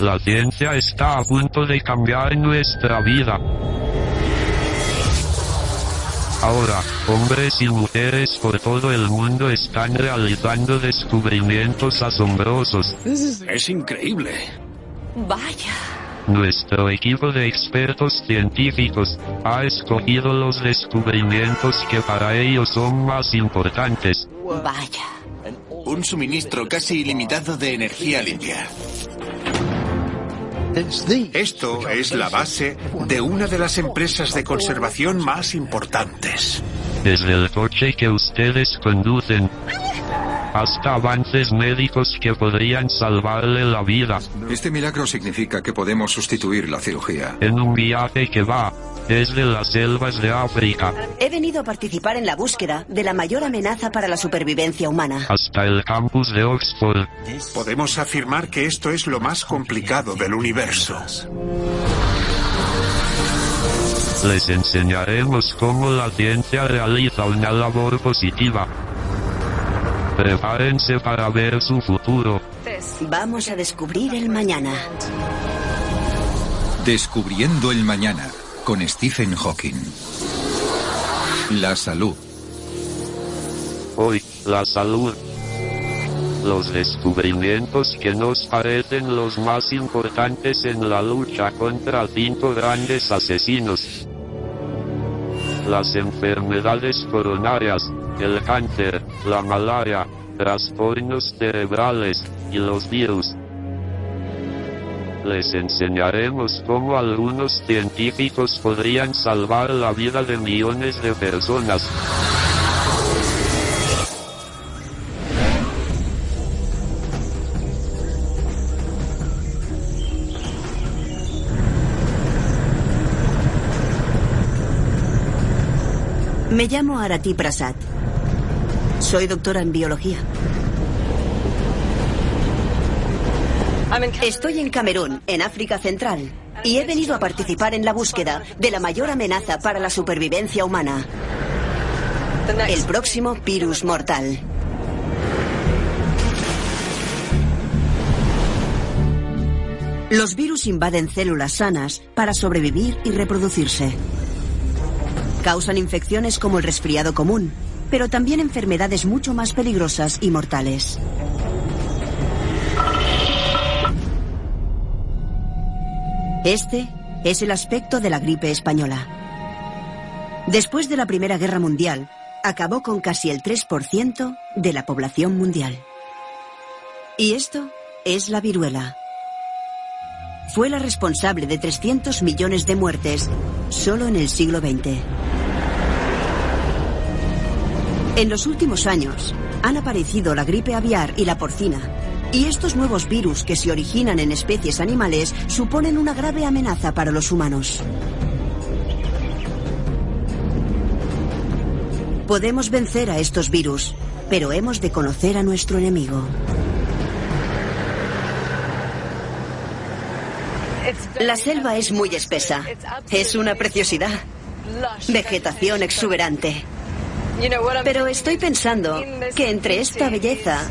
La ciencia está a punto de cambiar nuestra vida. Ahora, hombres y mujeres por todo el mundo están realizando descubrimientos asombrosos. Es increíble. Vaya. Nuestro equipo de expertos científicos ha escogido los descubrimientos que para ellos son más importantes. Vaya. Un suministro casi ilimitado de energía limpia. Esto es la base de una de las empresas de conservación más importantes. Desde el coche que ustedes conducen hasta avances médicos que podrían salvarle la vida Este milagro significa que podemos sustituir la cirugía. en un viaje que va desde las selvas de África He venido a participar en la búsqueda de la mayor amenaza para la supervivencia humana. hasta el campus de Oxford. Podemos afirmar que esto es lo más complicado del universo. Les enseñaremos cómo la ciencia realiza una labor positiva. Prepárense para ver su futuro. Vamos a descubrir el mañana. Descubriendo el mañana con Stephen Hawking. La salud. Hoy, la salud. Los descubrimientos que nos parecen los más importantes en la lucha contra cinco grandes asesinos. Las enfermedades coronarias, el cáncer, la malaria, trastornos cerebrales y los virus. Les enseñaremos cómo algunos científicos podrían salvar la vida de millones de personas. Me llamo Arati Prasad. Soy doctora en biología. Estoy en Camerún, en África Central, y he venido a participar en la búsqueda de la mayor amenaza para la supervivencia humana. El próximo virus mortal. Los virus invaden células sanas para sobrevivir y reproducirse. Causan infecciones como el resfriado común, pero también enfermedades mucho más peligrosas y mortales. Este es el aspecto de la gripe española. Después de la Primera Guerra Mundial, acabó con casi el 3% de la población mundial. Y esto es la viruela. Fue la responsable de 300 millones de muertes solo en el siglo XX. En los últimos años han aparecido la gripe aviar y la porcina. Y estos nuevos virus que se originan en especies animales suponen una grave amenaza para los humanos. Podemos vencer a estos virus, pero hemos de conocer a nuestro enemigo. La selva es muy espesa. Es una preciosidad. Vegetación exuberante. Pero estoy pensando que entre esta belleza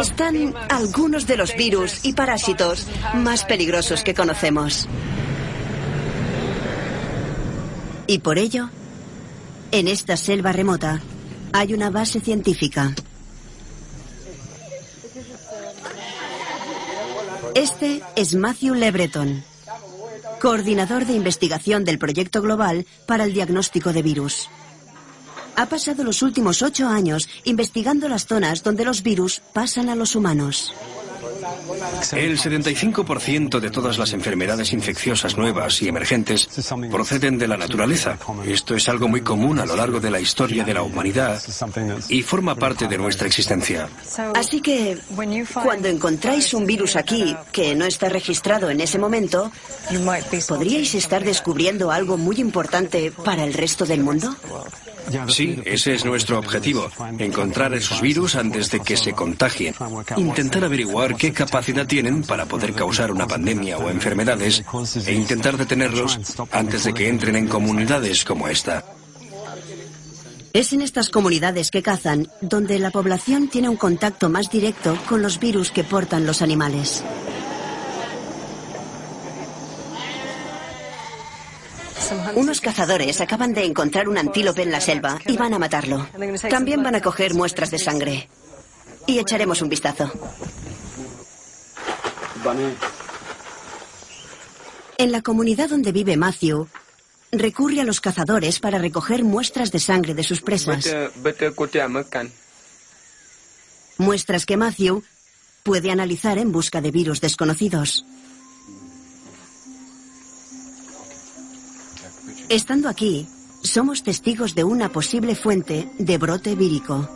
están algunos de los virus y parásitos más peligrosos que conocemos. Y por ello, en esta selva remota hay una base científica. Este es Matthew Lebreton, coordinador de investigación del proyecto global para el diagnóstico de virus. Ha pasado los últimos ocho años investigando las zonas donde los virus pasan a los humanos. El 75% de todas las enfermedades infecciosas nuevas y emergentes proceden de la naturaleza. Esto es algo muy común a lo largo de la historia de la humanidad y forma parte de nuestra existencia. Así que cuando encontráis un virus aquí que no está registrado en ese momento, ¿podríais estar descubriendo algo muy importante para el resto del mundo? Sí, ese es nuestro objetivo, encontrar esos virus antes de que se contagien, intentar averiguar qué qué capacidad tienen para poder causar una pandemia o enfermedades e intentar detenerlos antes de que entren en comunidades como esta. Es en estas comunidades que cazan donde la población tiene un contacto más directo con los virus que portan los animales. Unos cazadores acaban de encontrar un antílope en la selva y van a matarlo. También van a coger muestras de sangre. Y echaremos un vistazo. En la comunidad donde vive Matthew, recurre a los cazadores para recoger muestras de sangre de sus presas. Muestras que Matthew puede analizar en busca de virus desconocidos. Estando aquí, somos testigos de una posible fuente de brote vírico.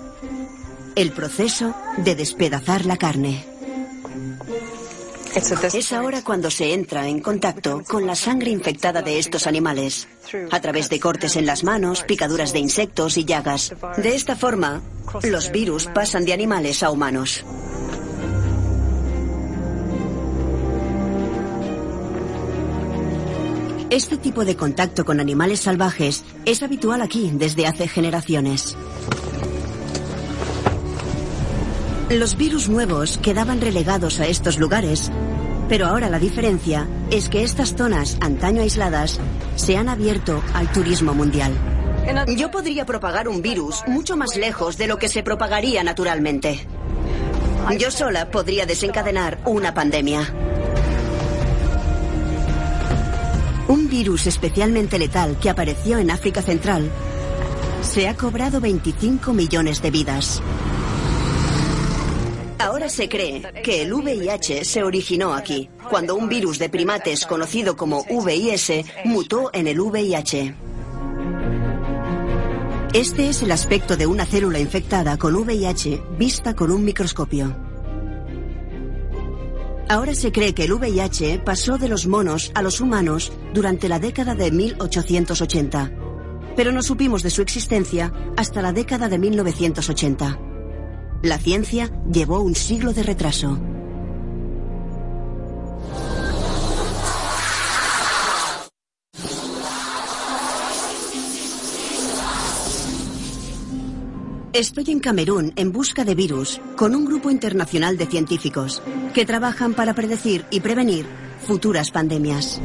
El proceso de despedazar la carne. Es ahora cuando se entra en contacto con la sangre infectada de estos animales, a través de cortes en las manos, picaduras de insectos y llagas. De esta forma, los virus pasan de animales a humanos. Este tipo de contacto con animales salvajes es habitual aquí desde hace generaciones. Los virus nuevos quedaban relegados a estos lugares, pero ahora la diferencia es que estas zonas, antaño aisladas, se han abierto al turismo mundial. Yo podría propagar un virus mucho más lejos de lo que se propagaría naturalmente. Yo sola podría desencadenar una pandemia. Un virus especialmente letal que apareció en África Central se ha cobrado 25 millones de vidas. Ahora se cree que el VIH se originó aquí, cuando un virus de primates conocido como VIS mutó en el VIH. Este es el aspecto de una célula infectada con VIH vista con un microscopio. Ahora se cree que el VIH pasó de los monos a los humanos durante la década de 1880, pero no supimos de su existencia hasta la década de 1980. La ciencia llevó un siglo de retraso. Estoy en Camerún en busca de virus con un grupo internacional de científicos que trabajan para predecir y prevenir futuras pandemias.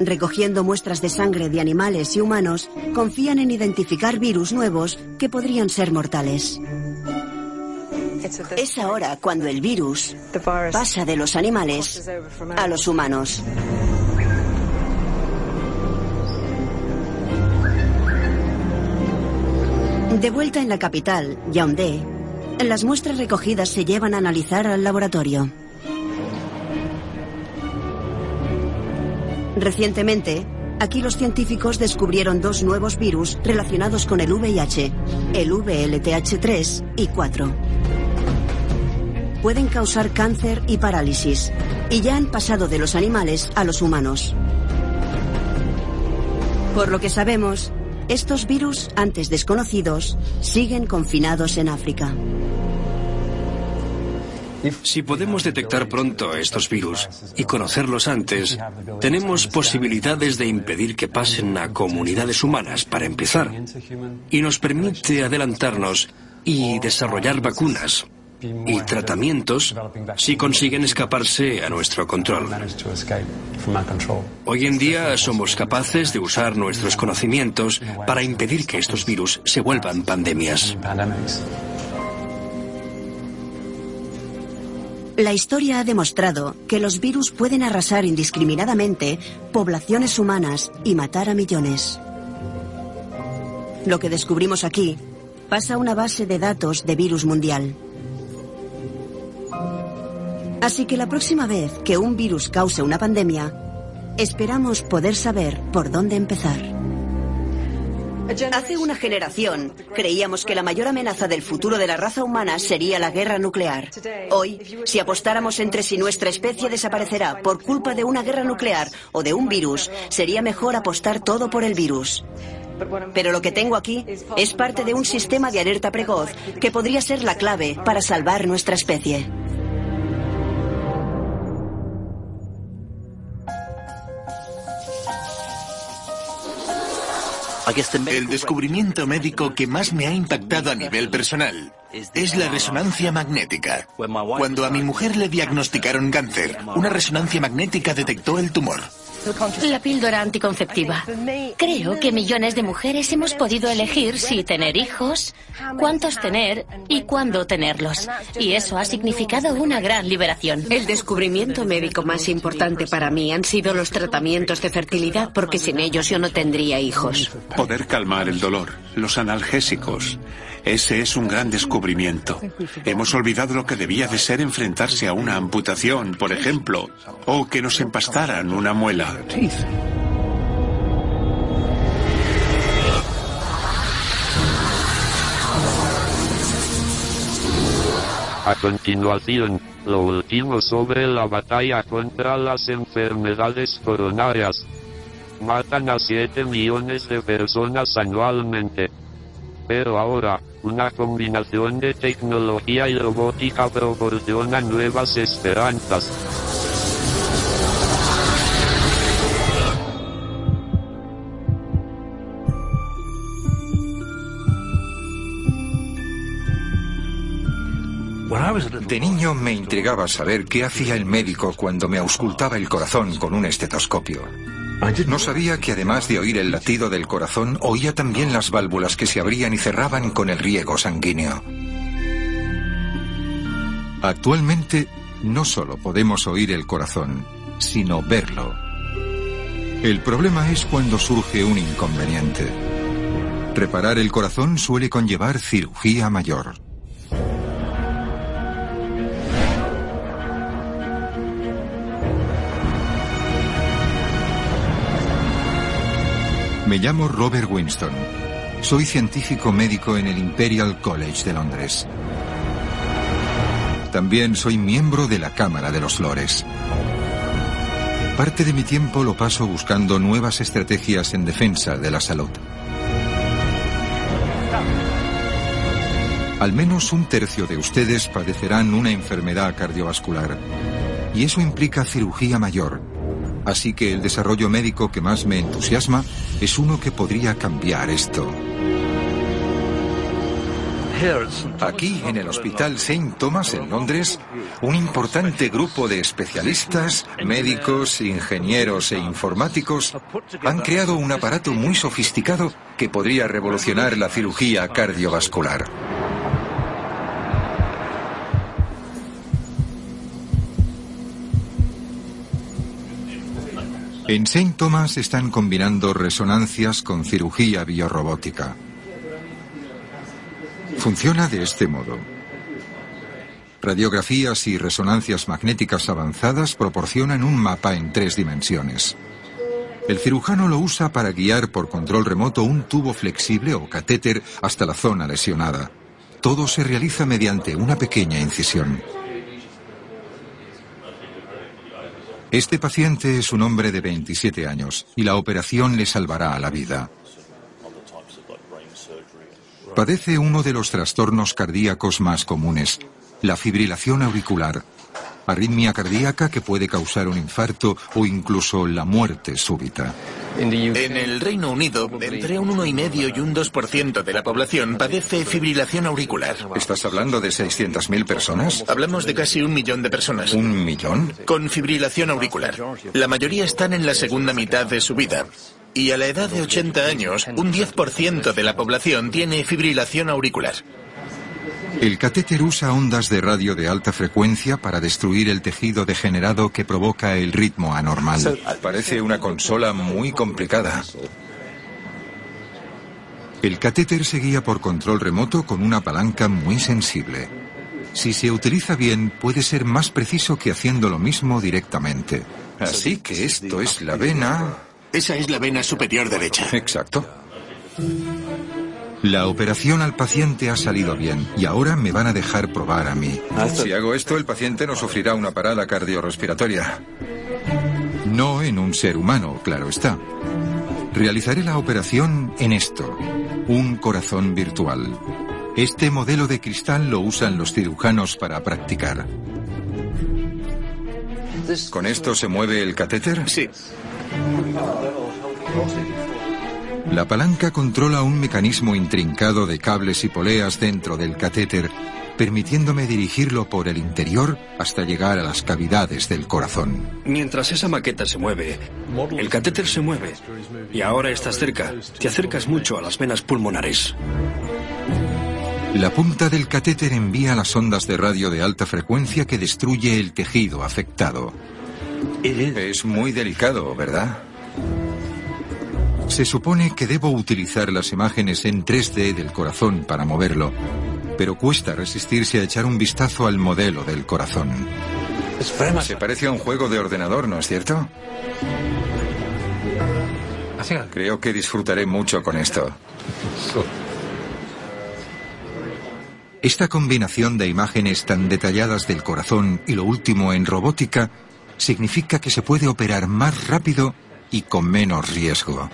Recogiendo muestras de sangre de animales y humanos, confían en identificar virus nuevos que podrían ser mortales. Es ahora cuando el virus pasa de los animales a los humanos. De vuelta en la capital, Yaoundé, las muestras recogidas se llevan a analizar al laboratorio. Recientemente, aquí los científicos descubrieron dos nuevos virus relacionados con el VIH, el VLTH3 y 4. Pueden causar cáncer y parálisis, y ya han pasado de los animales a los humanos. Por lo que sabemos, estos virus, antes desconocidos, siguen confinados en África. Si podemos detectar pronto estos virus y conocerlos antes, tenemos posibilidades de impedir que pasen a comunidades humanas, para empezar, y nos permite adelantarnos y desarrollar vacunas y tratamientos si consiguen escaparse a nuestro control. Hoy en día somos capaces de usar nuestros conocimientos para impedir que estos virus se vuelvan pandemias. La historia ha demostrado que los virus pueden arrasar indiscriminadamente poblaciones humanas y matar a millones. Lo que descubrimos aquí pasa a una base de datos de virus mundial. Así que la próxima vez que un virus cause una pandemia, esperamos poder saber por dónde empezar. Hace una generación creíamos que la mayor amenaza del futuro de la raza humana sería la guerra nuclear. Hoy, si apostáramos entre si nuestra especie desaparecerá por culpa de una guerra nuclear o de un virus, sería mejor apostar todo por el virus. Pero lo que tengo aquí es parte de un sistema de alerta precoz que podría ser la clave para salvar nuestra especie. El descubrimiento médico que más me ha impactado a nivel personal es la resonancia magnética. Cuando a mi mujer le diagnosticaron cáncer, una resonancia magnética detectó el tumor. La píldora anticonceptiva. Creo que millones de mujeres hemos podido elegir si tener hijos, cuántos tener y cuándo tenerlos. Y eso ha significado una gran liberación. El descubrimiento médico más importante para mí han sido los tratamientos de fertilidad porque sin ellos yo no tendría hijos. Poder calmar el dolor, los analgésicos. Ese es un gran descubrimiento. Hemos olvidado lo que debía de ser enfrentarse a una amputación, por ejemplo, o que nos empastaran una muela. A continuación, lo último sobre la batalla contra las enfermedades coronarias. Matan a 7 millones de personas anualmente. Pero ahora, una combinación de tecnología y robótica proporciona nuevas esperanzas. De niño me intrigaba saber qué hacía el médico cuando me auscultaba el corazón con un estetoscopio. No sabía que además de oír el latido del corazón, oía también las válvulas que se abrían y cerraban con el riego sanguíneo. Actualmente, no solo podemos oír el corazón, sino verlo. El problema es cuando surge un inconveniente. Reparar el corazón suele conllevar cirugía mayor. Me llamo Robert Winston. Soy científico médico en el Imperial College de Londres. También soy miembro de la Cámara de los Lores. Parte de mi tiempo lo paso buscando nuevas estrategias en defensa de la salud. Al menos un tercio de ustedes padecerán una enfermedad cardiovascular. Y eso implica cirugía mayor, Así que el desarrollo médico que más me entusiasma es uno que podría cambiar esto. Aquí, en el Hospital St. Thomas en Londres, un importante grupo de especialistas, médicos, ingenieros e informáticos han creado un aparato muy sofisticado que podría revolucionar la cirugía cardiovascular. En St. Thomas están combinando resonancias con cirugía biorrobótica. Funciona de este modo. Radiografías y resonancias magnéticas avanzadas proporcionan un mapa en tres dimensiones. El cirujano lo usa para guiar por control remoto un tubo flexible o catéter hasta la zona lesionada. Todo se realiza mediante una pequeña incisión. Este paciente es un hombre de 27 años y la operación le salvará la vida. Padece uno de los trastornos cardíacos más comunes, la fibrilación auricular, arritmia cardíaca que puede causar un infarto o incluso la muerte súbita. En el Reino Unido, entre un 1,5 y un 2% de la población padece fibrilación auricular. ¿Estás hablando de 600.000 personas? Hablamos de casi un millón de personas. ¿Un millón? Con fibrilación auricular. La mayoría están en la segunda mitad de su vida. Y a la edad de 80 años, un 10% de la población tiene fibrilación auricular. El catéter usa ondas de radio de alta frecuencia para destruir el tejido degenerado que provoca el ritmo anormal. Parece una consola muy complicada. El catéter se guía por control remoto con una palanca muy sensible. Si se utiliza bien, puede ser más preciso que haciendo lo mismo directamente. Así que esto es la vena. Esa es la vena superior derecha. Exacto. La operación al paciente ha salido bien y ahora me van a dejar probar a mí. Si hago esto, el paciente no sufrirá una parada cardiorrespiratoria. No en un ser humano, claro está. Realizaré la operación en esto, un corazón virtual. Este modelo de cristal lo usan los cirujanos para practicar. ¿Con esto se mueve el catéter? Sí. La palanca controla un mecanismo intrincado de cables y poleas dentro del catéter, permitiéndome dirigirlo por el interior hasta llegar a las cavidades del corazón. Mientras esa maqueta se mueve, el catéter se mueve. Y ahora estás cerca. Te acercas mucho a las venas pulmonares. La punta del catéter envía las ondas de radio de alta frecuencia que destruye el tejido afectado. Es muy delicado, ¿verdad? Se supone que debo utilizar las imágenes en 3D del corazón para moverlo, pero cuesta resistirse a echar un vistazo al modelo del corazón. Se parece a un juego de ordenador, ¿no es cierto? Creo que disfrutaré mucho con esto. Esta combinación de imágenes tan detalladas del corazón y lo último en robótica significa que se puede operar más rápido y con menos riesgo.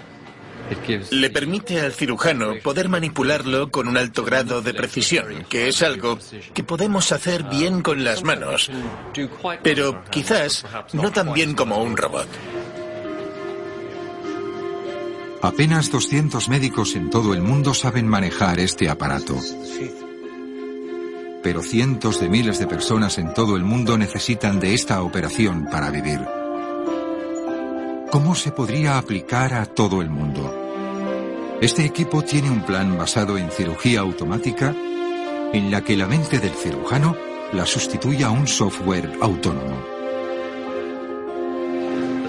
Le permite al cirujano poder manipularlo con un alto grado de precisión, que es algo que podemos hacer bien con las manos, pero quizás no tan bien como un robot. Apenas 200 médicos en todo el mundo saben manejar este aparato. Pero cientos de miles de personas en todo el mundo necesitan de esta operación para vivir. ¿Cómo se podría aplicar a todo el mundo? Este equipo tiene un plan basado en cirugía automática en la que la mente del cirujano la sustituye a un software autónomo.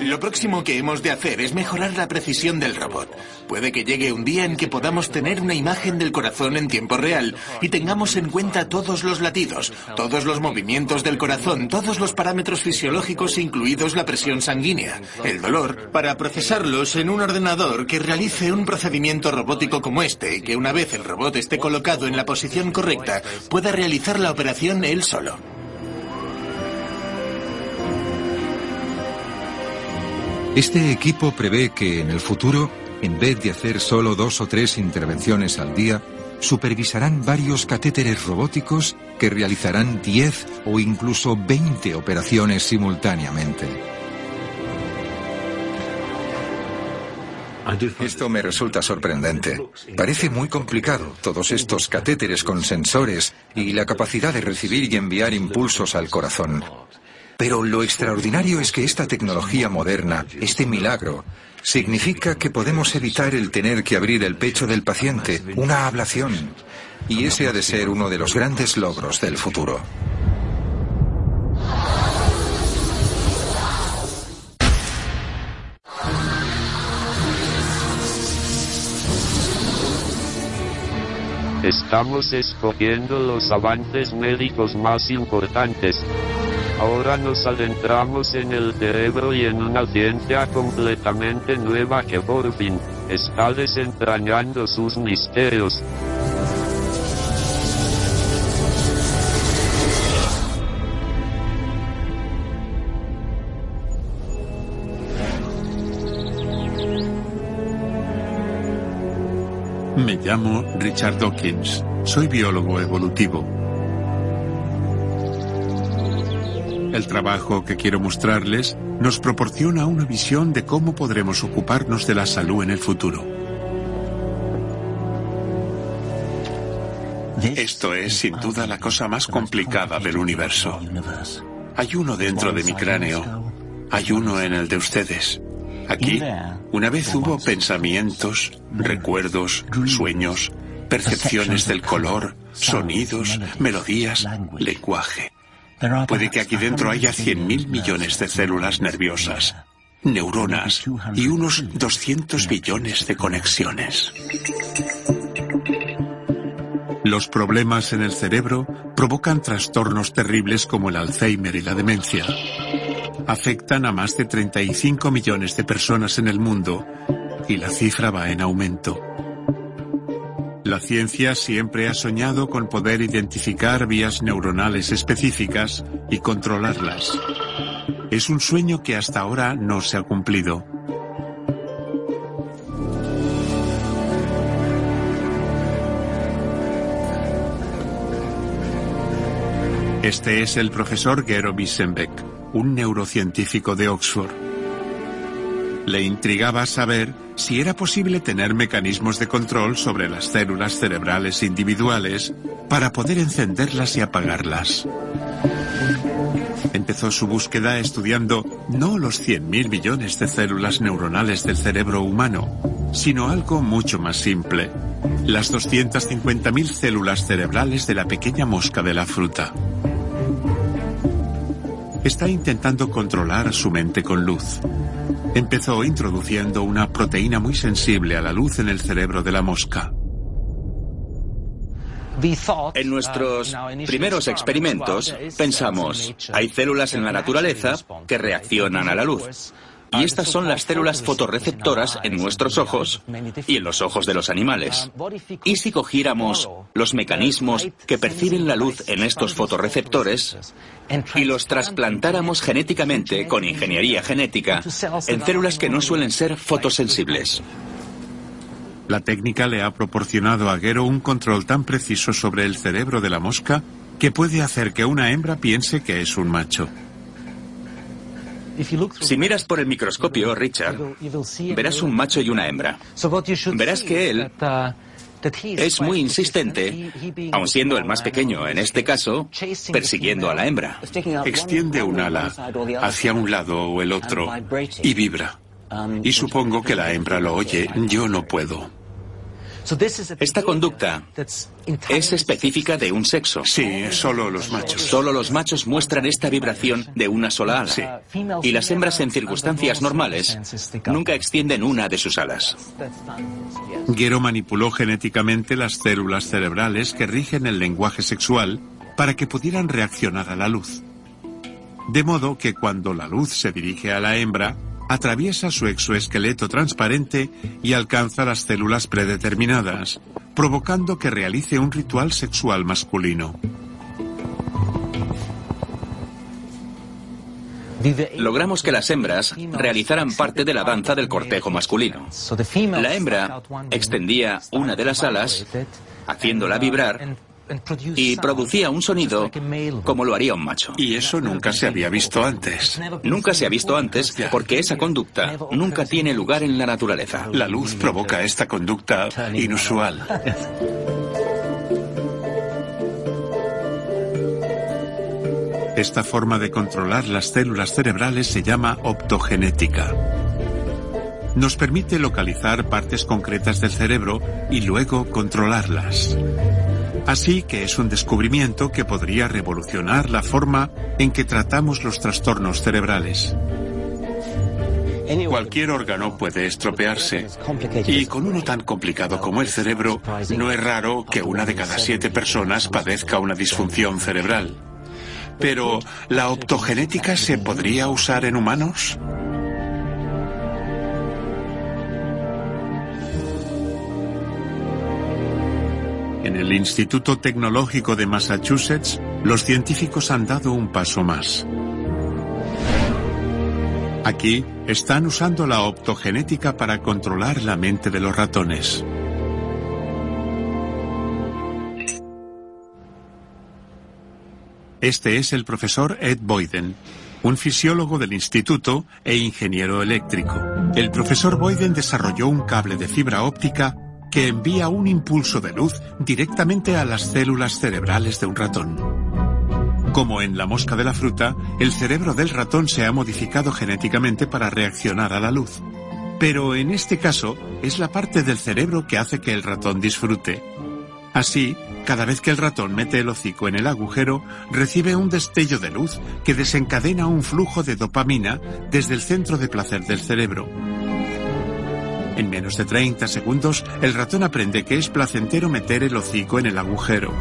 Lo próximo que hemos de hacer es mejorar la precisión del robot. Puede que llegue un día en que podamos tener una imagen del corazón en tiempo real y tengamos en cuenta todos los latidos, todos los movimientos del corazón, todos los parámetros fisiológicos, incluidos la presión sanguínea, el dolor, para procesarlos en un ordenador que realice un procedimiento robótico como este y que una vez el robot esté colocado en la posición correcta, pueda realizar la operación él solo. Este equipo prevé que en el futuro, en vez de hacer solo dos o tres intervenciones al día, supervisarán varios catéteres robóticos que realizarán 10 o incluso 20 operaciones simultáneamente. Esto me resulta sorprendente. Parece muy complicado, todos estos catéteres con sensores y la capacidad de recibir y enviar impulsos al corazón. Pero lo extraordinario es que esta tecnología moderna, este milagro, significa que podemos evitar el tener que abrir el pecho del paciente, una ablación. Y ese ha de ser uno de los grandes logros del futuro. Estamos escogiendo los avances médicos más importantes. Ahora nos adentramos en el cerebro y en una ciencia completamente nueva que por fin está desentrañando sus misterios. Me llamo Richard Dawkins. Soy biólogo evolutivo. El trabajo que quiero mostrarles nos proporciona una visión de cómo podremos ocuparnos de la salud en el futuro. Esto es sin duda la cosa más complicada del universo. Hay uno dentro de mi cráneo, hay uno en el de ustedes. Aquí, una vez hubo pensamientos, recuerdos, sueños, percepciones del color, sonidos, melodías, lenguaje. Puede que aquí dentro haya 100.000 millones de células nerviosas, neuronas y unos 200 billones de conexiones. Los problemas en el cerebro provocan trastornos terribles como el Alzheimer y la demencia. Afectan a más de 35 millones de personas en el mundo y la cifra va en aumento. La ciencia siempre ha soñado con poder identificar vías neuronales específicas y controlarlas. Es un sueño que hasta ahora no se ha cumplido. Este es el profesor Gero Wissenbeck, un neurocientífico de Oxford. Le intrigaba saber si era posible tener mecanismos de control sobre las células cerebrales individuales para poder encenderlas y apagarlas. Empezó su búsqueda estudiando no los 100.000 millones de células neuronales del cerebro humano, sino algo mucho más simple, las 250.000 células cerebrales de la pequeña mosca de la fruta. Está intentando controlar su mente con luz. Empezó introduciendo una proteína muy sensible a la luz en el cerebro de la mosca. En nuestros primeros experimentos pensamos, hay células en la naturaleza que reaccionan a la luz. Y estas son las células fotorreceptoras en nuestros ojos y en los ojos de los animales. ¿Y si cogiéramos los mecanismos que perciben la luz en estos fotorreceptores y los trasplantáramos genéticamente con ingeniería genética en células que no suelen ser fotosensibles? La técnica le ha proporcionado a Gero un control tan preciso sobre el cerebro de la mosca que puede hacer que una hembra piense que es un macho. Si miras por el microscopio, Richard, verás un macho y una hembra. Verás que él es muy insistente, aun siendo el más pequeño en este caso, persiguiendo a la hembra. Extiende un ala hacia un lado o el otro y vibra. Y supongo que la hembra lo oye, yo no puedo. Esta conducta es específica de un sexo. Sí, solo los machos. Solo los machos muestran esta vibración de una sola ala. Sí. Y las hembras en circunstancias normales nunca extienden una de sus alas. Gero manipuló genéticamente las células cerebrales que rigen el lenguaje sexual para que pudieran reaccionar a la luz. De modo que cuando la luz se dirige a la hembra, atraviesa su exoesqueleto transparente y alcanza las células predeterminadas, provocando que realice un ritual sexual masculino. Logramos que las hembras realizaran parte de la danza del cortejo masculino. La hembra extendía una de las alas, haciéndola vibrar, y producía un sonido como lo haría un macho. Y eso nunca se había visto antes. Nunca se ha visto antes porque esa conducta nunca tiene lugar en la naturaleza. La luz provoca esta conducta inusual. Esta forma de controlar las células cerebrales se llama optogenética. Nos permite localizar partes concretas del cerebro y luego controlarlas. Así que es un descubrimiento que podría revolucionar la forma en que tratamos los trastornos cerebrales. Cualquier órgano puede estropearse y con uno tan complicado como el cerebro no es raro que una de cada siete personas padezca una disfunción cerebral. Pero, ¿la optogenética se podría usar en humanos? En el Instituto Tecnológico de Massachusetts, los científicos han dado un paso más. Aquí están usando la optogenética para controlar la mente de los ratones. Este es el profesor Ed Boyden, un fisiólogo del instituto e ingeniero eléctrico. El profesor Boyden desarrolló un cable de fibra óptica que envía un impulso de luz directamente a las células cerebrales de un ratón. Como en la mosca de la fruta, el cerebro del ratón se ha modificado genéticamente para reaccionar a la luz. Pero en este caso, es la parte del cerebro que hace que el ratón disfrute. Así, cada vez que el ratón mete el hocico en el agujero, recibe un destello de luz que desencadena un flujo de dopamina desde el centro de placer del cerebro. En menos de 30 segundos, el ratón aprende que es placentero meter el hocico en el agujero.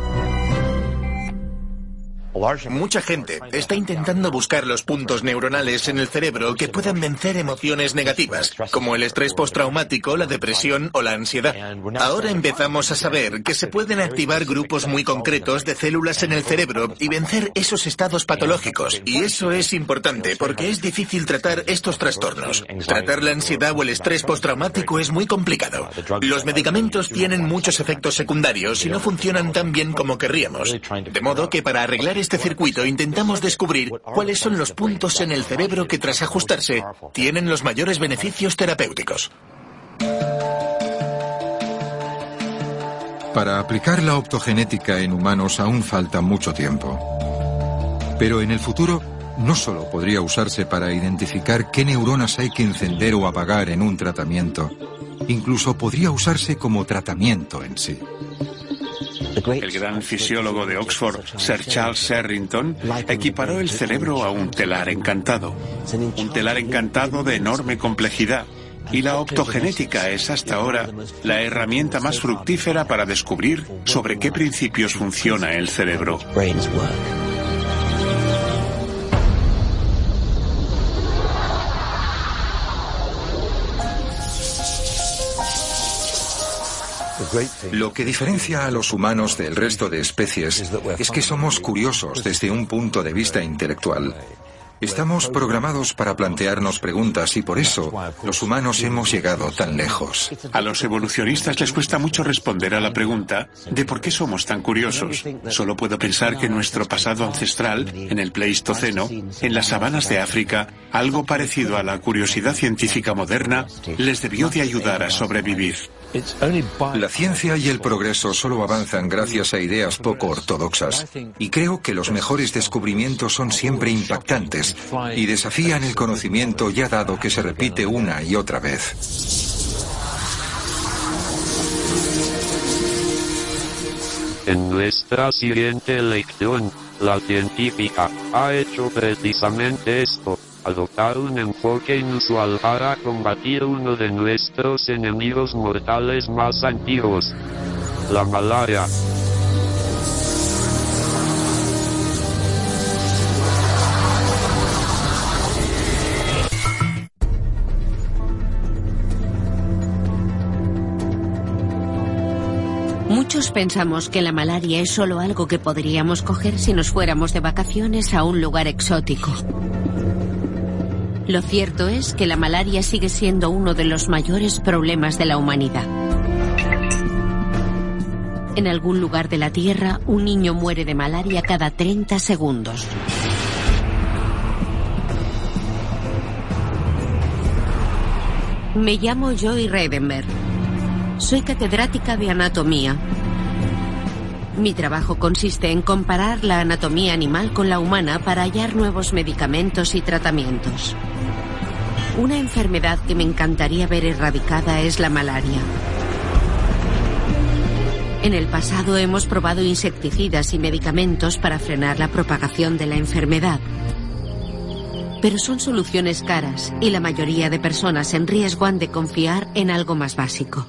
Mucha gente está intentando buscar los puntos neuronales en el cerebro que puedan vencer emociones negativas, como el estrés postraumático, la depresión o la ansiedad. Ahora empezamos a saber que se pueden activar grupos muy concretos de células en el cerebro y vencer esos estados patológicos. Y eso es importante porque es difícil tratar estos trastornos. Tratar la ansiedad o el estrés postraumático es muy complicado. Los medicamentos tienen muchos efectos secundarios y no funcionan tan bien como querríamos. De modo que para arreglar este circuito intentamos descubrir cuáles son los puntos en el cerebro que tras ajustarse tienen los mayores beneficios terapéuticos. Para aplicar la optogenética en humanos aún falta mucho tiempo. Pero en el futuro no solo podría usarse para identificar qué neuronas hay que encender o apagar en un tratamiento, incluso podría usarse como tratamiento en sí. El gran fisiólogo de Oxford, Sir Charles Sherrington, equiparó el cerebro a un telar encantado. Un telar encantado de enorme complejidad. Y la optogenética es hasta ahora la herramienta más fructífera para descubrir sobre qué principios funciona el cerebro. Lo que diferencia a los humanos del resto de especies es que somos curiosos desde un punto de vista intelectual. Estamos programados para plantearnos preguntas y por eso los humanos hemos llegado tan lejos. A los evolucionistas les cuesta mucho responder a la pregunta de por qué somos tan curiosos. Solo puedo pensar que nuestro pasado ancestral, en el Pleistoceno, en las sabanas de África, algo parecido a la curiosidad científica moderna, les debió de ayudar a sobrevivir. La ciencia y el progreso solo avanzan gracias a ideas poco ortodoxas. Y creo que los mejores descubrimientos son siempre impactantes y desafían el conocimiento ya dado que se repite una y otra vez. En nuestra siguiente lección, la científica ha hecho precisamente esto adoptar un enfoque inusual para combatir uno de nuestros enemigos mortales más antiguos, la malaria. Muchos pensamos que la malaria es solo algo que podríamos coger si nos fuéramos de vacaciones a un lugar exótico. Lo cierto es que la malaria sigue siendo uno de los mayores problemas de la humanidad. En algún lugar de la Tierra, un niño muere de malaria cada 30 segundos. Me llamo Joy Reidenberg. Soy catedrática de anatomía. Mi trabajo consiste en comparar la anatomía animal con la humana para hallar nuevos medicamentos y tratamientos. Una enfermedad que me encantaría ver erradicada es la malaria. En el pasado hemos probado insecticidas y medicamentos para frenar la propagación de la enfermedad. Pero son soluciones caras y la mayoría de personas en riesgo han de confiar en algo más básico.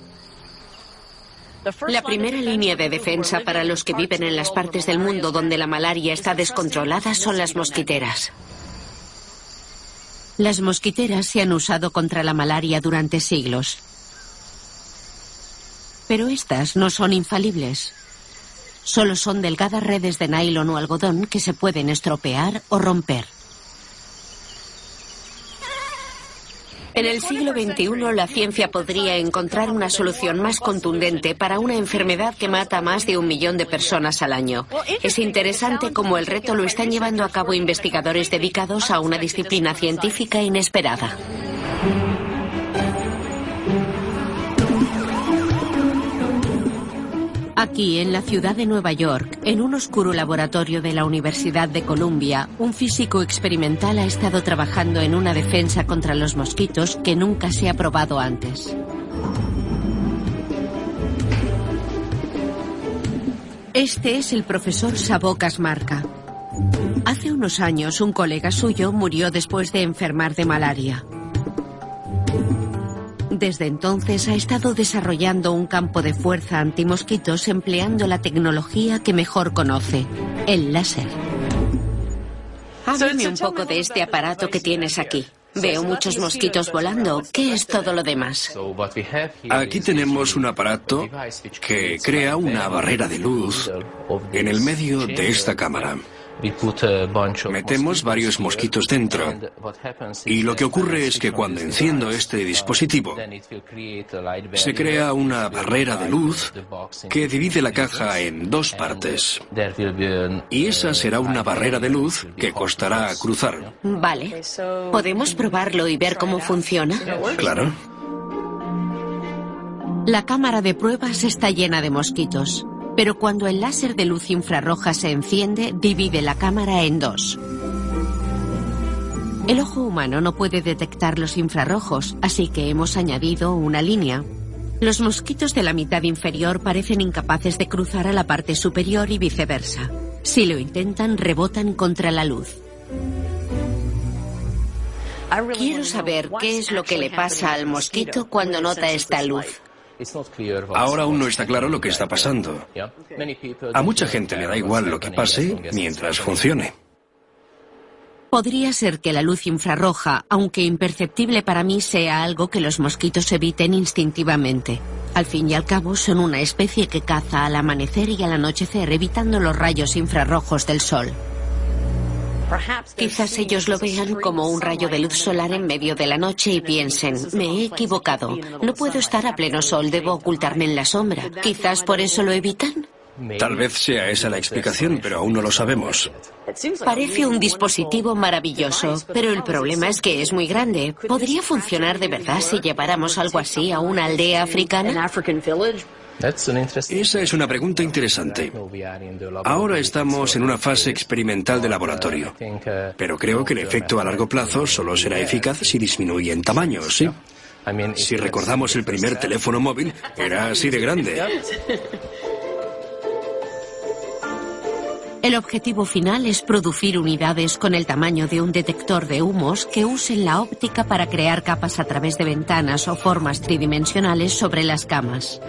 La primera línea de defensa para los que viven en las partes del mundo donde la malaria está descontrolada son las mosquiteras. Las mosquiteras se han usado contra la malaria durante siglos. Pero estas no son infalibles. Solo son delgadas redes de nylon o algodón que se pueden estropear o romper. En el siglo XXI la ciencia podría encontrar una solución más contundente para una enfermedad que mata a más de un millón de personas al año. Es interesante cómo el reto lo están llevando a cabo investigadores dedicados a una disciplina científica inesperada. Aquí, en la ciudad de Nueva York, en un oscuro laboratorio de la Universidad de Columbia, un físico experimental ha estado trabajando en una defensa contra los mosquitos que nunca se ha probado antes. Este es el profesor Sabocas Marca. Hace unos años un colega suyo murió después de enfermar de malaria. Desde entonces ha estado desarrollando un campo de fuerza antimosquitos empleando la tecnología que mejor conoce, el láser. Háblame un poco de este aparato que tienes aquí. Veo muchos mosquitos volando. ¿Qué es todo lo demás? Aquí tenemos un aparato que crea una barrera de luz en el medio de esta cámara. Metemos varios mosquitos dentro y lo que ocurre es que cuando enciendo este dispositivo se crea una barrera de luz que divide la caja en dos partes. Y esa será una barrera de luz que costará cruzar. Vale. ¿Podemos probarlo y ver cómo funciona? Claro. La cámara de pruebas está llena de mosquitos, pero cuando el láser de luz infrarroja se enciende, divide la cámara en dos. El ojo humano no puede detectar los infrarrojos, así que hemos añadido una línea. Los mosquitos de la mitad inferior parecen incapaces de cruzar a la parte superior y viceversa. Si lo intentan, rebotan contra la luz. Quiero saber qué es lo que le pasa al mosquito cuando nota esta luz. Ahora aún no está claro lo que está pasando. A mucha gente le da igual lo que pase mientras funcione. Podría ser que la luz infrarroja, aunque imperceptible para mí, sea algo que los mosquitos eviten instintivamente. Al fin y al cabo, son una especie que caza al amanecer y al anochecer, evitando los rayos infrarrojos del sol. Quizás ellos lo vean como un rayo de luz solar en medio de la noche y piensen, me he equivocado, no puedo estar a pleno sol, debo ocultarme en la sombra. Quizás por eso lo evitan. Tal vez sea esa la explicación, pero aún no lo sabemos. Parece un dispositivo maravilloso, pero el problema es que es muy grande. ¿Podría funcionar de verdad si lleváramos algo así a una aldea africana? Esa es una pregunta interesante. Ahora estamos en una fase experimental de laboratorio, pero creo que el efecto a largo plazo solo será eficaz si disminuye en tamaño, ¿sí? Si recordamos el primer teléfono móvil, era así de grande. El objetivo final es producir unidades con el tamaño de un detector de humos que usen la óptica para crear capas a través de ventanas o formas tridimensionales sobre las camas.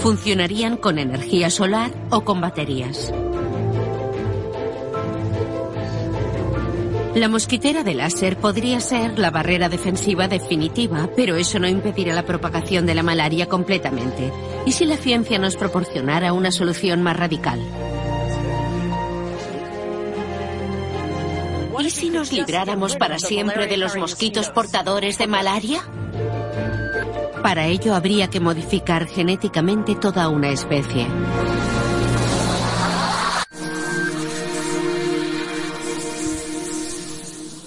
Funcionarían con energía solar o con baterías. La mosquitera de láser podría ser la barrera defensiva definitiva, pero eso no impedirá la propagación de la malaria completamente. ¿Y si la ciencia nos proporcionara una solución más radical? ¿Y si nos libráramos para siempre de los mosquitos portadores de malaria? Para ello habría que modificar genéticamente toda una especie.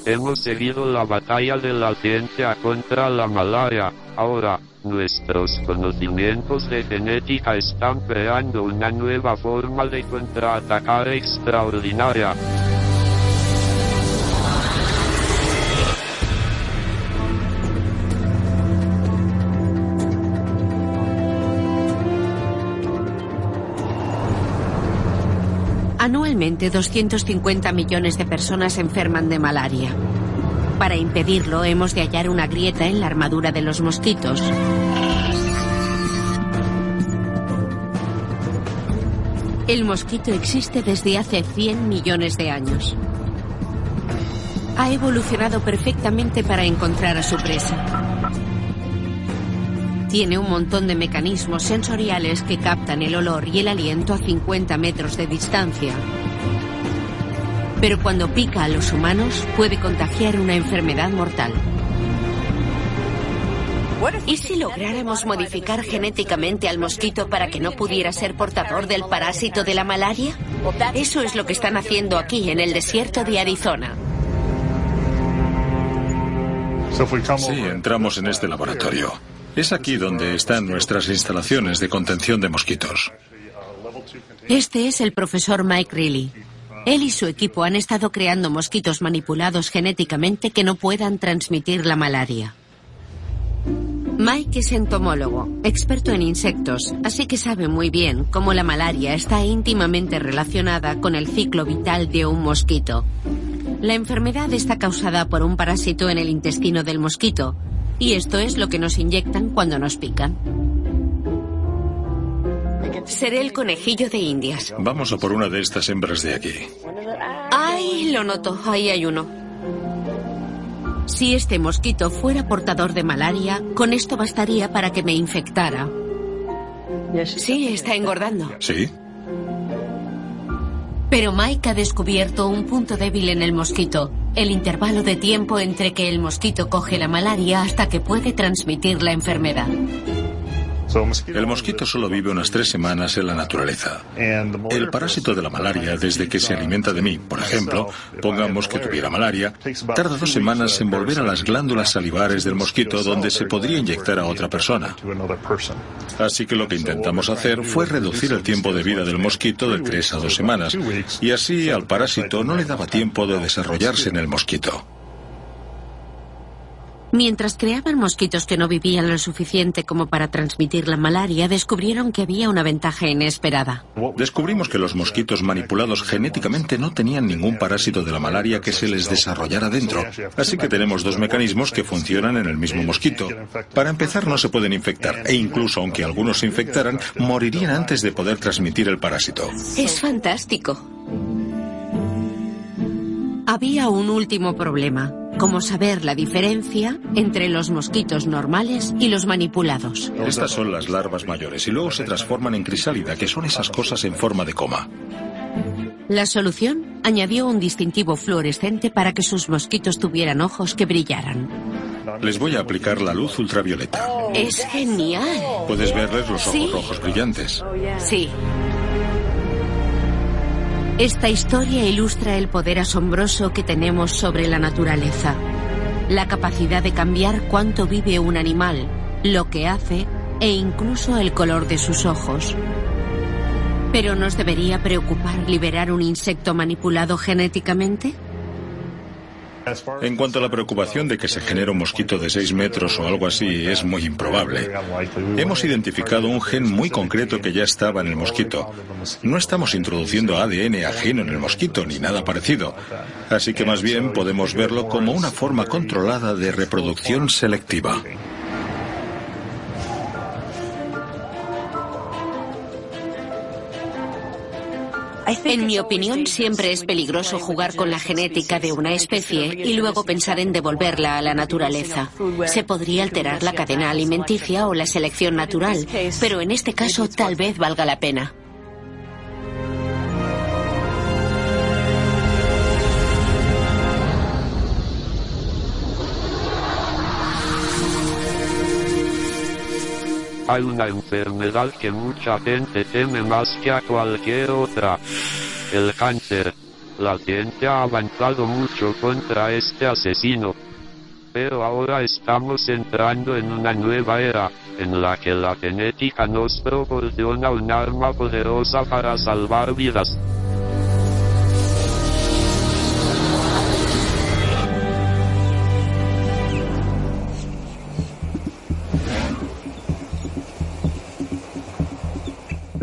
Hemos seguido la batalla de la ciencia contra la malaria. Ahora, nuestros conocimientos de genética están creando una nueva forma de contraatacar extraordinaria. Anualmente 250 millones de personas se enferman de malaria. Para impedirlo hemos de hallar una grieta en la armadura de los mosquitos. El mosquito existe desde hace 100 millones de años. Ha evolucionado perfectamente para encontrar a su presa. Tiene un montón de mecanismos sensoriales que captan el olor y el aliento a 50 metros de distancia. Pero cuando pica a los humanos puede contagiar una enfermedad mortal. ¿Y si lográramos modificar genéticamente al mosquito para que no pudiera ser portador del parásito de la malaria? Eso es lo que están haciendo aquí en el desierto de Arizona. Sí, entramos en este laboratorio. Es aquí donde están nuestras instalaciones de contención de mosquitos. Este es el profesor Mike Reilly. Él y su equipo han estado creando mosquitos manipulados genéticamente que no puedan transmitir la malaria. Mike es entomólogo, experto en insectos, así que sabe muy bien cómo la malaria está íntimamente relacionada con el ciclo vital de un mosquito. La enfermedad está causada por un parásito en el intestino del mosquito, y esto es lo que nos inyectan cuando nos pican. Seré el conejillo de Indias. Vamos a por una de estas hembras de aquí. ¡Ay! Lo noto. Ahí hay uno. Si este mosquito fuera portador de malaria, con esto bastaría para que me infectara. Sí, está engordando. ¿Sí? Pero Mike ha descubierto un punto débil en el mosquito, el intervalo de tiempo entre que el mosquito coge la malaria hasta que puede transmitir la enfermedad. El mosquito solo vive unas tres semanas en la naturaleza. El parásito de la malaria, desde que se alimenta de mí, por ejemplo, pongamos que tuviera malaria, tarda dos semanas en volver a las glándulas salivares del mosquito donde se podría inyectar a otra persona. Así que lo que intentamos hacer fue reducir el tiempo de vida del mosquito de tres a dos semanas, y así al parásito no le daba tiempo de desarrollarse en el mosquito. Mientras creaban mosquitos que no vivían lo suficiente como para transmitir la malaria, descubrieron que había una ventaja inesperada. Descubrimos que los mosquitos manipulados genéticamente no tenían ningún parásito de la malaria que se les desarrollara dentro. Así que tenemos dos mecanismos que funcionan en el mismo mosquito. Para empezar, no se pueden infectar, e incluso aunque algunos se infectaran, morirían antes de poder transmitir el parásito. Es fantástico. Había un último problema como saber la diferencia entre los mosquitos normales y los manipulados. Estas son las larvas mayores y luego se transforman en crisálida, que son esas cosas en forma de coma. La solución añadió un distintivo fluorescente para que sus mosquitos tuvieran ojos que brillaran. Les voy a aplicar la luz ultravioleta. Es genial. Puedes verles los ojos rojos brillantes. Sí. Esta historia ilustra el poder asombroso que tenemos sobre la naturaleza, la capacidad de cambiar cuánto vive un animal, lo que hace e incluso el color de sus ojos. ¿Pero nos debería preocupar liberar un insecto manipulado genéticamente? En cuanto a la preocupación de que se genere un mosquito de 6 metros o algo así, es muy improbable. Hemos identificado un gen muy concreto que ya estaba en el mosquito. No estamos introduciendo ADN ajeno en el mosquito ni nada parecido. Así que más bien podemos verlo como una forma controlada de reproducción selectiva. En mi opinión, siempre es peligroso jugar con la genética de una especie y luego pensar en devolverla a la naturaleza. Se podría alterar la cadena alimenticia o la selección natural, pero en este caso tal vez valga la pena. Hay una enfermedad que mucha gente teme más que a cualquier otra. El cáncer. La ciencia ha avanzado mucho contra este asesino. Pero ahora estamos entrando en una nueva era, en la que la genética nos proporciona un arma poderosa para salvar vidas.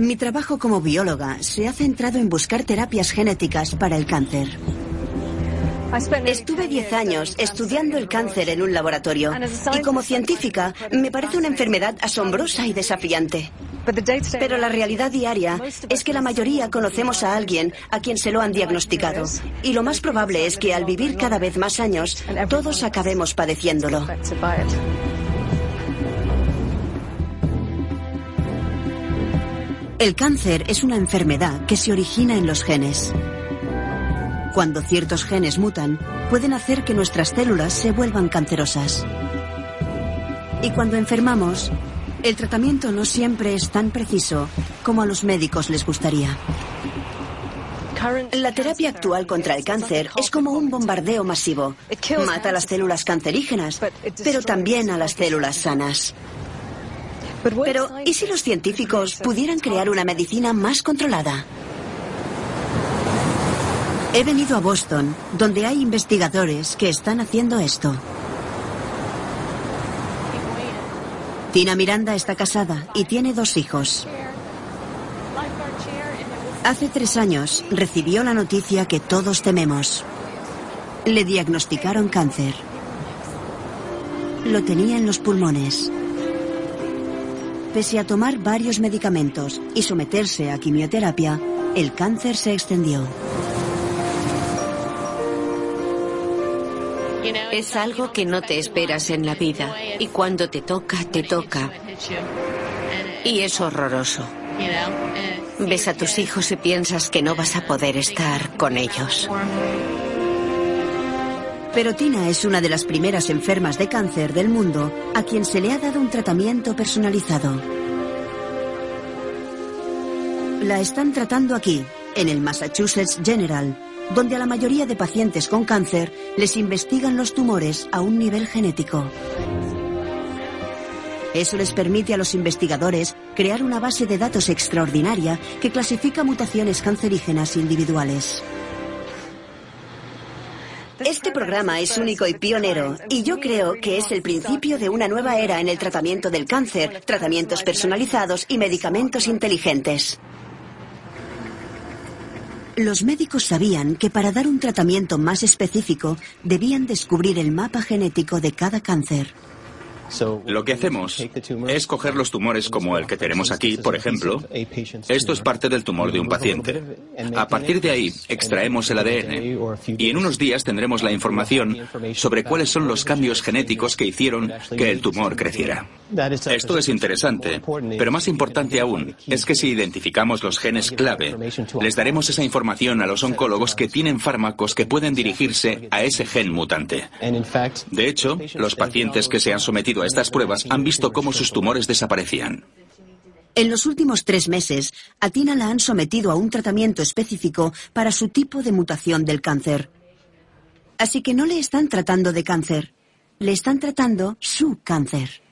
Mi trabajo como bióloga se ha centrado en buscar terapias genéticas para el cáncer. Estuve 10 años estudiando el cáncer en un laboratorio y como científica me parece una enfermedad asombrosa y desafiante. Pero la realidad diaria es que la mayoría conocemos a alguien a quien se lo han diagnosticado. Y lo más probable es que al vivir cada vez más años, todos acabemos padeciéndolo. El cáncer es una enfermedad que se origina en los genes. Cuando ciertos genes mutan, pueden hacer que nuestras células se vuelvan cancerosas. Y cuando enfermamos, el tratamiento no siempre es tan preciso como a los médicos les gustaría. La terapia actual contra el cáncer es como un bombardeo masivo. Mata a las células cancerígenas, pero también a las células sanas. Pero, ¿y si los científicos pudieran crear una medicina más controlada? He venido a Boston, donde hay investigadores que están haciendo esto. Tina Miranda está casada y tiene dos hijos. Hace tres años recibió la noticia que todos tememos. Le diagnosticaron cáncer. Lo tenía en los pulmones. Pese a tomar varios medicamentos y someterse a quimioterapia, el cáncer se extendió. Es algo que no te esperas en la vida y cuando te toca, te toca. Y es horroroso. Ves a tus hijos y piensas que no vas a poder estar con ellos. Pero Tina es una de las primeras enfermas de cáncer del mundo a quien se le ha dado un tratamiento personalizado. La están tratando aquí, en el Massachusetts General, donde a la mayoría de pacientes con cáncer les investigan los tumores a un nivel genético. Eso les permite a los investigadores crear una base de datos extraordinaria que clasifica mutaciones cancerígenas individuales. Este programa es único y pionero, y yo creo que es el principio de una nueva era en el tratamiento del cáncer, tratamientos personalizados y medicamentos inteligentes. Los médicos sabían que para dar un tratamiento más específico debían descubrir el mapa genético de cada cáncer. Lo que hacemos es coger los tumores como el que tenemos aquí, por ejemplo. Esto es parte del tumor de un paciente. A partir de ahí extraemos el ADN y en unos días tendremos la información sobre cuáles son los cambios genéticos que hicieron que el tumor creciera. Esto es interesante, pero más importante aún es que si identificamos los genes clave, les daremos esa información a los oncólogos que tienen fármacos que pueden dirigirse a ese gen mutante. De hecho, los pacientes que se han sometido estas pruebas han visto cómo sus tumores desaparecían. En los últimos tres meses, a Tina la han sometido a un tratamiento específico para su tipo de mutación del cáncer. Así que no le están tratando de cáncer, le están tratando su cáncer.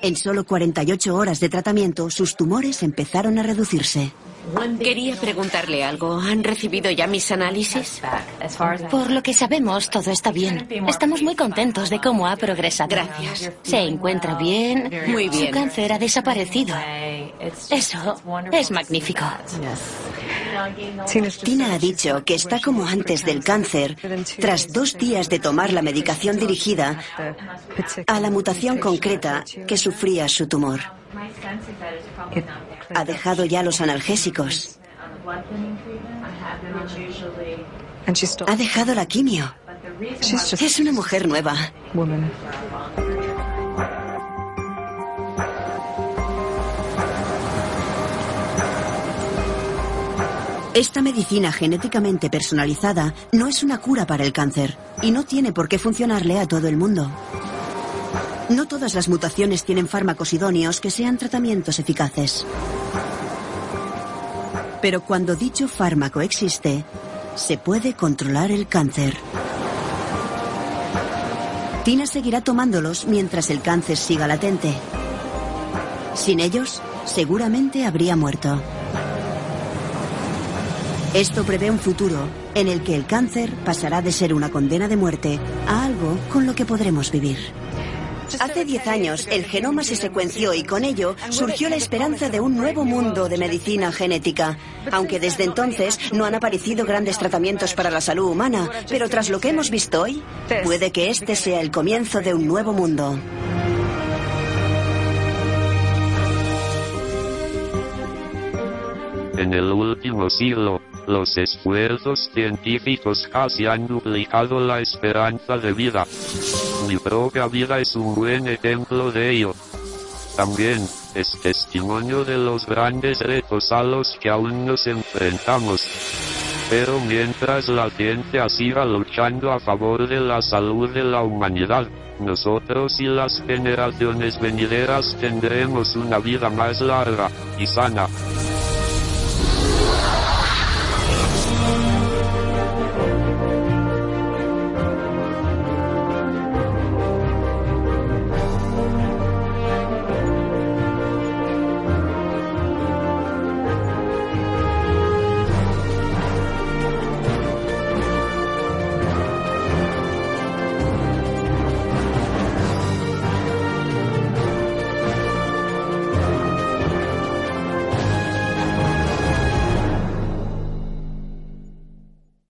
En solo 48 horas de tratamiento, sus tumores empezaron a reducirse. Quería preguntarle algo. ¿Han recibido ya mis análisis? Por lo que sabemos, todo está bien. Estamos muy contentos de cómo ha progresado. Gracias. Se encuentra bien. Muy bien. Su cáncer ha desaparecido. Eso es magnífico. Tina ha dicho que está como antes del cáncer, tras dos días de tomar la medicación dirigida a la mutación concreta que sufría su tumor. Ha dejado ya los analgésicos. Ha dejado la quimio. Es una mujer nueva. Esta medicina genéticamente personalizada no es una cura para el cáncer y no tiene por qué funcionarle a todo el mundo. No todas las mutaciones tienen fármacos idóneos que sean tratamientos eficaces. Pero cuando dicho fármaco existe, se puede controlar el cáncer. Tina seguirá tomándolos mientras el cáncer siga latente. Sin ellos, seguramente habría muerto. Esto prevé un futuro en el que el cáncer pasará de ser una condena de muerte a algo con lo que podremos vivir. Hace 10 años el genoma se secuenció y con ello surgió la esperanza de un nuevo mundo de medicina genética. Aunque desde entonces no han aparecido grandes tratamientos para la salud humana, pero tras lo que hemos visto hoy, puede que este sea el comienzo de un nuevo mundo. En el último siglo, los esfuerzos científicos casi han duplicado la esperanza de vida. Mi propia vida es un buen ejemplo de ello. También, es testimonio de los grandes retos a los que aún nos enfrentamos. Pero mientras la ciencia siga luchando a favor de la salud de la humanidad, nosotros y las generaciones venideras tendremos una vida más larga y sana.